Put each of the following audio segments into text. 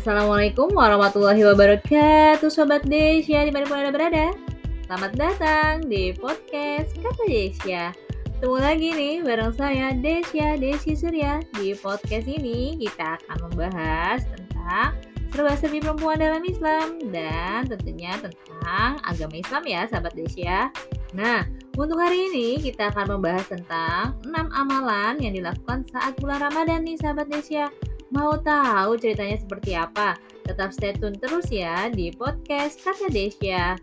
Assalamualaikum warahmatullahi wabarakatuh Sobat Desya di mana pun anda berada. Selamat datang di podcast Kata Desya. Ketemu lagi nih bareng saya Desya Desi Surya. Di podcast ini kita akan membahas tentang serba-serbi perempuan dalam Islam Dan tentunya tentang agama Islam ya sahabat Desya. Nah, untuk hari ini kita akan membahas tentang 6 amalan yang dilakukan saat bulan Ramadan nih sahabat Desya Mau tahu ceritanya seperti apa? Tetap stay tune terus ya di podcast Kata Desya.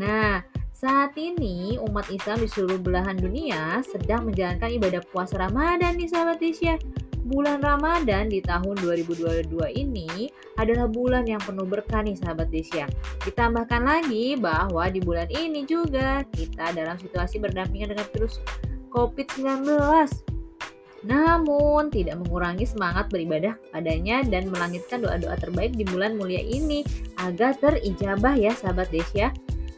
Nah, saat ini umat Islam di seluruh belahan dunia sedang menjalankan ibadah puasa Ramadan nih sahabat Desya. Bulan Ramadan di tahun 2022 ini adalah bulan yang penuh berkah nih sahabat Desya. Ditambahkan lagi bahwa di bulan ini juga kita dalam situasi berdampingan dengan virus COVID-19 namun tidak mengurangi semangat beribadah kepadanya dan melangitkan doa-doa terbaik di bulan mulia ini agar terijabah ya sahabat Desya.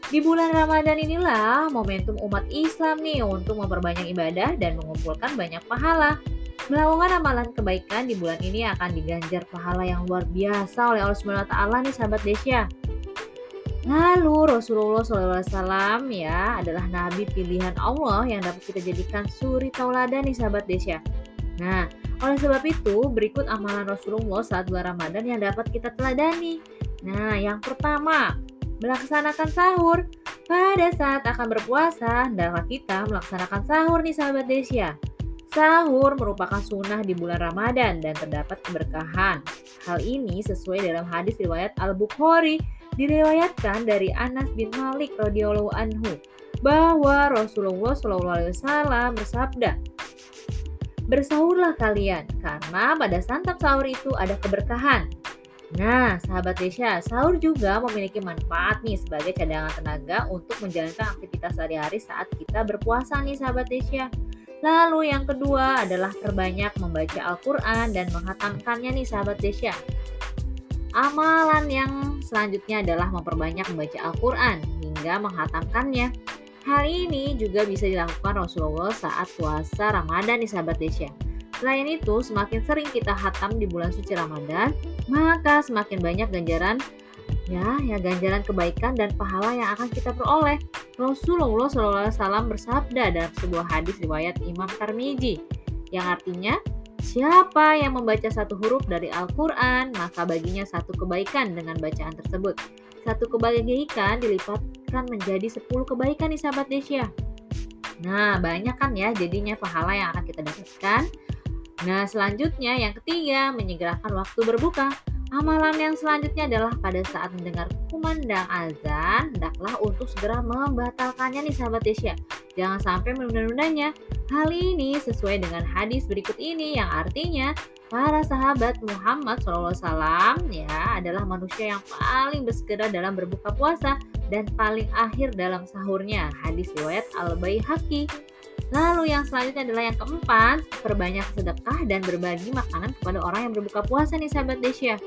Di bulan Ramadan inilah momentum umat Islam nih untuk memperbanyak ibadah dan mengumpulkan banyak pahala. Melakukan amalan kebaikan di bulan ini akan diganjar pahala yang luar biasa oleh Allah SWT nih sahabat Desya. Lalu Rasulullah SAW ya adalah nabi pilihan Allah yang dapat kita jadikan suri tauladan nih sahabat Desya. Nah, oleh sebab itu berikut amalan Rasulullah saat bulan Ramadan yang dapat kita teladani. Nah, yang pertama, melaksanakan sahur. Pada saat akan berpuasa, hendaklah kita melaksanakan sahur nih sahabat Desya. Sahur merupakan sunnah di bulan Ramadan dan terdapat keberkahan. Hal ini sesuai dalam hadis riwayat Al-Bukhari diriwayatkan dari Anas bin Malik radhiyallahu anhu bahwa Rasulullah SAW bersabda, Bersahurlah kalian, karena pada santap sahur itu ada keberkahan. Nah, sahabat Desya, sahur juga memiliki manfaat nih sebagai cadangan tenaga untuk menjalankan aktivitas sehari-hari saat kita berpuasa nih sahabat Desya. Lalu yang kedua adalah perbanyak membaca Al-Quran dan menghatamkannya nih sahabat Desya. Amalan yang selanjutnya adalah memperbanyak membaca Al-Quran hingga menghatamkannya. Hal ini juga bisa dilakukan Rasulullah saat puasa Ramadan di sahabat Desya. Selain itu, semakin sering kita hatam di bulan suci Ramadan, maka semakin banyak ganjaran ya, ya ganjaran kebaikan dan pahala yang akan kita peroleh. Rasulullah SAW bersabda dalam sebuah hadis riwayat Imam Tarmiji yang artinya Siapa yang membaca satu huruf dari Al-Quran, maka baginya satu kebaikan dengan bacaan tersebut. Satu kebaikan dilipatkan menjadi sepuluh kebaikan nih sahabat Desya. Nah, banyak kan ya jadinya pahala yang akan kita dapatkan. Nah, selanjutnya yang ketiga, menyegerakan waktu berbuka. Amalan yang selanjutnya adalah pada saat mendengar kumandang azan, hendaklah untuk segera membatalkannya nih sahabat Desya. Jangan sampai menunda-nundanya. Hal ini sesuai dengan hadis berikut ini yang artinya para sahabat Muhammad SAW ya adalah manusia yang paling bersegera dalam berbuka puasa dan paling akhir dalam sahurnya. Hadis riwayat Al-Baihaqi. Lalu yang selanjutnya adalah yang keempat, perbanyak sedekah dan berbagi makanan kepada orang yang berbuka puasa nih sahabat Desya.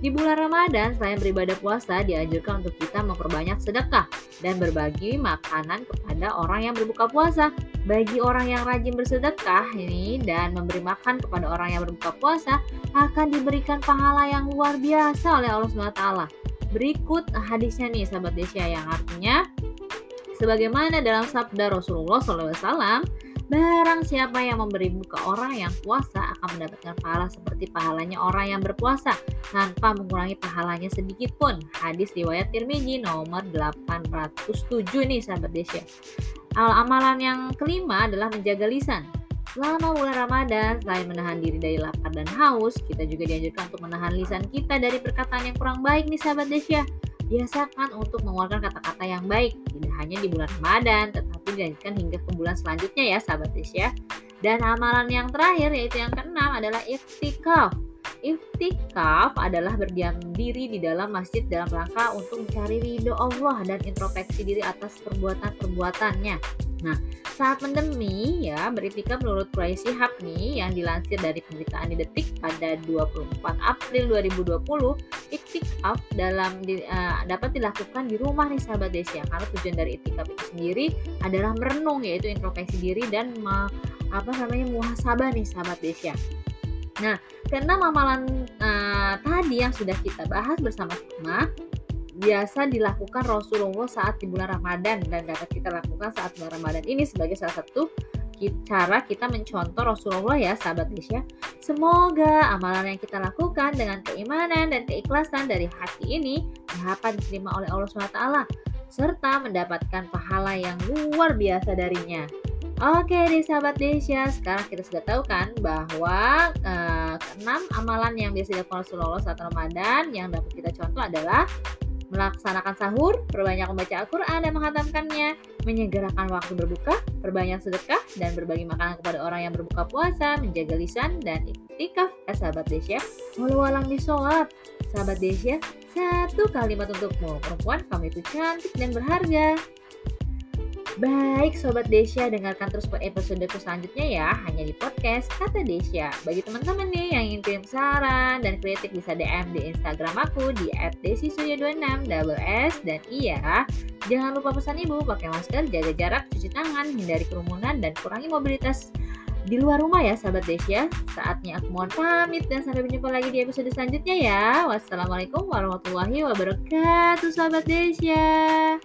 Di bulan Ramadan, selain beribadah puasa, dianjurkan untuk kita memperbanyak sedekah dan berbagi makanan kepada orang yang berbuka puasa. Bagi orang yang rajin bersedekah ini dan memberi makan kepada orang yang berbuka puasa, akan diberikan pahala yang luar biasa oleh Allah SWT. Berikut hadisnya nih sahabat Desya yang artinya Sebagaimana dalam sabda Rasulullah SAW, Barang siapa yang memberi buka orang yang puasa akan mendapatkan pahala seperti pahalanya orang yang berpuasa tanpa mengurangi pahalanya sedikit pun. Hadis riwayat Tirmizi nomor 807 nih sahabat Desya. Amalan yang kelima adalah menjaga lisan. Selama bulan Ramadan, selain menahan diri dari lapar dan haus, kita juga dianjurkan untuk menahan lisan kita dari perkataan yang kurang baik nih sahabat Desya. Biasakan untuk mengeluarkan kata-kata yang baik, tidak hanya di bulan Ramadan, tetapi dilanjutkan hingga ke bulan selanjutnya ya sahabat ya. Dan amalan yang terakhir yaitu yang keenam adalah iktikaf. Iktikaf adalah berdiam diri di dalam masjid dalam rangka untuk mencari ridho Allah dan introspeksi diri atas perbuatan-perbuatannya. Nah, saat pandemi ya beritikaf menurut Quraisy Shihab nih yang dilansir dari pemberitaan di Detik pada 24 April 2020, iktikaf dalam di, uh, dapat dilakukan di rumah nih sahabat Desya karena tujuan dari iktikaf itu sendiri adalah merenung yaitu introspeksi diri dan apa namanya muhasabah nih sahabat Desya. Nah, keenam amalan uh, uh, tadi yang sudah kita bahas bersama-sama biasa dilakukan Rasulullah saat di bulan Ramadan dan dapat kita lakukan saat bulan Ramadan ini sebagai salah satu cara kita mencontoh Rasulullah ya sahabat Desya. Semoga amalan yang kita lakukan dengan keimanan dan keikhlasan dari hati ini dapat diterima oleh Allah SWT serta mendapatkan pahala yang luar biasa darinya. Oke deh sahabat Desya, sekarang kita sudah tahu kan bahwa uh, keenam amalan yang biasa dilakukan Rasulullah saat Ramadan yang dapat kita contoh adalah melaksanakan sahur, perbanyak membaca Al-Quran dan menghatamkannya, menyegerakan waktu berbuka, perbanyak sedekah, dan berbagi makanan kepada orang yang berbuka puasa, menjaga lisan, dan iktikaf. Eh, sahabat Desya, walau alang disolap. Sahabat Desya, satu kalimat untukmu. Perempuan, kamu itu cantik dan berharga. Baik Sobat Desya, dengarkan terus episode selanjutnya ya, hanya di podcast Kata Desya. Bagi teman-teman nih yang ingin saran dan kritik bisa DM di Instagram aku di @desisuya26 double S dan iya, jangan lupa pesan ibu pakai masker, jaga jarak, cuci tangan, hindari kerumunan dan kurangi mobilitas di luar rumah ya sahabat Desya. Saatnya aku mohon pamit dan sampai berjumpa lagi di episode selanjutnya ya. Wassalamualaikum warahmatullahi wabarakatuh sahabat Desya.